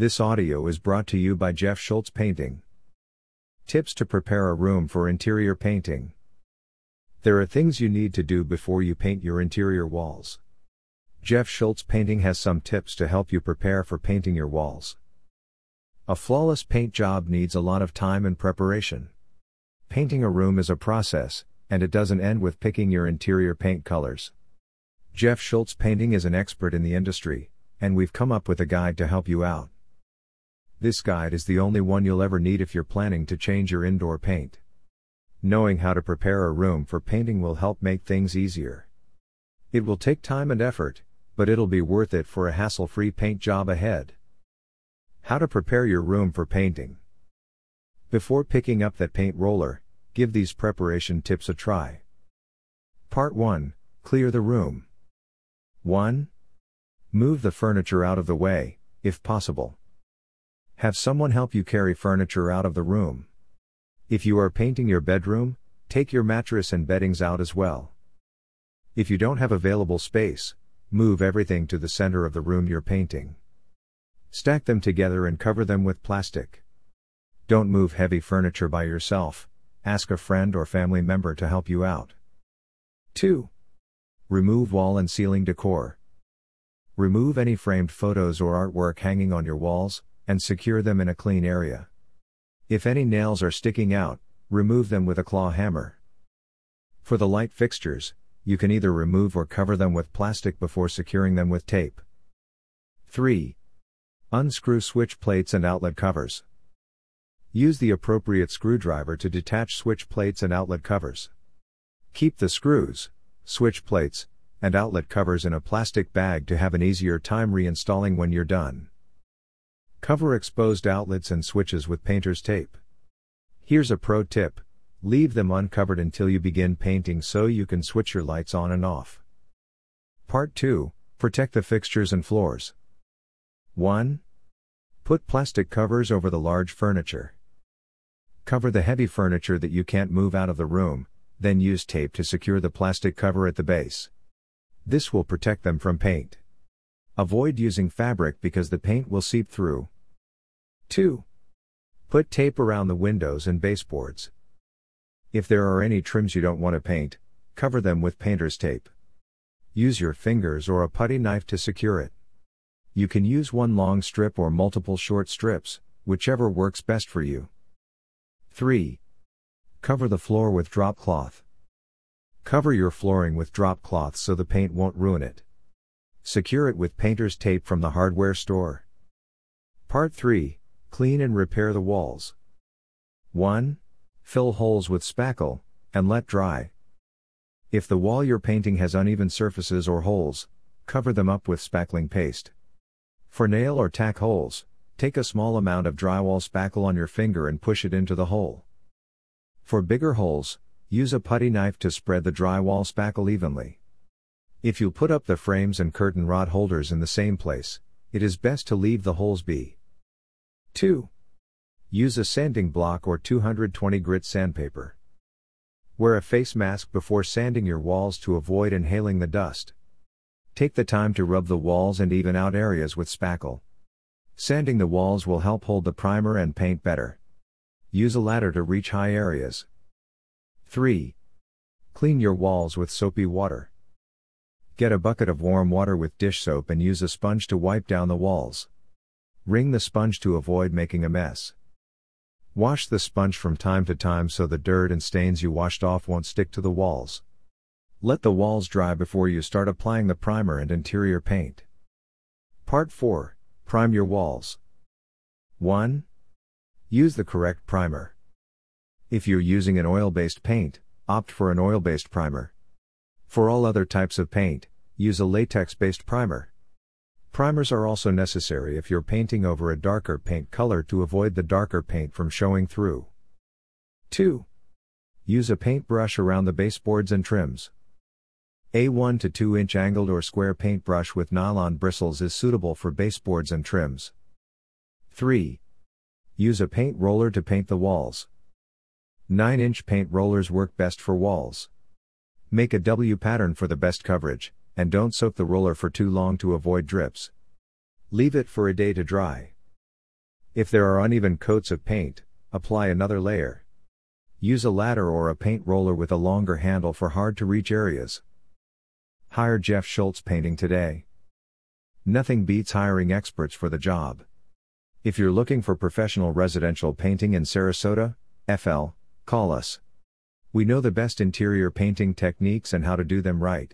This audio is brought to you by Jeff Schultz Painting. Tips to prepare a room for interior painting. There are things you need to do before you paint your interior walls. Jeff Schultz Painting has some tips to help you prepare for painting your walls. A flawless paint job needs a lot of time and preparation. Painting a room is a process, and it doesn't end with picking your interior paint colors. Jeff Schultz Painting is an expert in the industry, and we've come up with a guide to help you out. This guide is the only one you'll ever need if you're planning to change your indoor paint. Knowing how to prepare a room for painting will help make things easier. It will take time and effort, but it'll be worth it for a hassle free paint job ahead. How to prepare your room for painting. Before picking up that paint roller, give these preparation tips a try. Part 1 Clear the room. 1. Move the furniture out of the way, if possible. Have someone help you carry furniture out of the room. If you are painting your bedroom, take your mattress and beddings out as well. If you don't have available space, move everything to the center of the room you're painting. Stack them together and cover them with plastic. Don't move heavy furniture by yourself, ask a friend or family member to help you out. 2. Remove wall and ceiling decor. Remove any framed photos or artwork hanging on your walls, and secure them in a clean area. If any nails are sticking out, remove them with a claw hammer. For the light fixtures, you can either remove or cover them with plastic before securing them with tape. 3. Unscrew switch plates and outlet covers. Use the appropriate screwdriver to detach switch plates and outlet covers. Keep the screws, switch plates, and outlet covers in a plastic bag to have an easier time reinstalling when you're done. Cover exposed outlets and switches with painter's tape. Here's a pro tip leave them uncovered until you begin painting so you can switch your lights on and off. Part 2 Protect the fixtures and floors. 1. Put plastic covers over the large furniture. Cover the heavy furniture that you can't move out of the room, then use tape to secure the plastic cover at the base. This will protect them from paint. Avoid using fabric because the paint will seep through. 2. Put tape around the windows and baseboards. If there are any trims you don't want to paint, cover them with painter's tape. Use your fingers or a putty knife to secure it. You can use one long strip or multiple short strips, whichever works best for you. 3. Cover the floor with drop cloth. Cover your flooring with drop cloth so the paint won't ruin it. Secure it with painter's tape from the hardware store. Part 3 Clean and repair the walls. 1. Fill holes with spackle, and let dry. If the wall you're painting has uneven surfaces or holes, cover them up with spackling paste. For nail or tack holes, take a small amount of drywall spackle on your finger and push it into the hole. For bigger holes, use a putty knife to spread the drywall spackle evenly. If you put up the frames and curtain rod holders in the same place, it is best to leave the holes be. 2. Use a sanding block or 220 grit sandpaper. Wear a face mask before sanding your walls to avoid inhaling the dust. Take the time to rub the walls and even out areas with spackle. Sanding the walls will help hold the primer and paint better. Use a ladder to reach high areas. 3. Clean your walls with soapy water. Get a bucket of warm water with dish soap and use a sponge to wipe down the walls. Wring the sponge to avoid making a mess. Wash the sponge from time to time so the dirt and stains you washed off won't stick to the walls. Let the walls dry before you start applying the primer and interior paint. Part 4 Prime your walls. 1. Use the correct primer. If you're using an oil based paint, opt for an oil based primer. For all other types of paint, use a latex based primer. Primers are also necessary if you're painting over a darker paint color to avoid the darker paint from showing through. 2. Use a paintbrush around the baseboards and trims. A 1 to 2 inch angled or square paintbrush with nylon bristles is suitable for baseboards and trims. 3. Use a paint roller to paint the walls. 9 inch paint rollers work best for walls. Make a W pattern for the best coverage, and don't soak the roller for too long to avoid drips. Leave it for a day to dry. If there are uneven coats of paint, apply another layer. Use a ladder or a paint roller with a longer handle for hard to reach areas. Hire Jeff Schultz Painting today. Nothing beats hiring experts for the job. If you're looking for professional residential painting in Sarasota, FL, call us. We know the best interior painting techniques and how to do them right.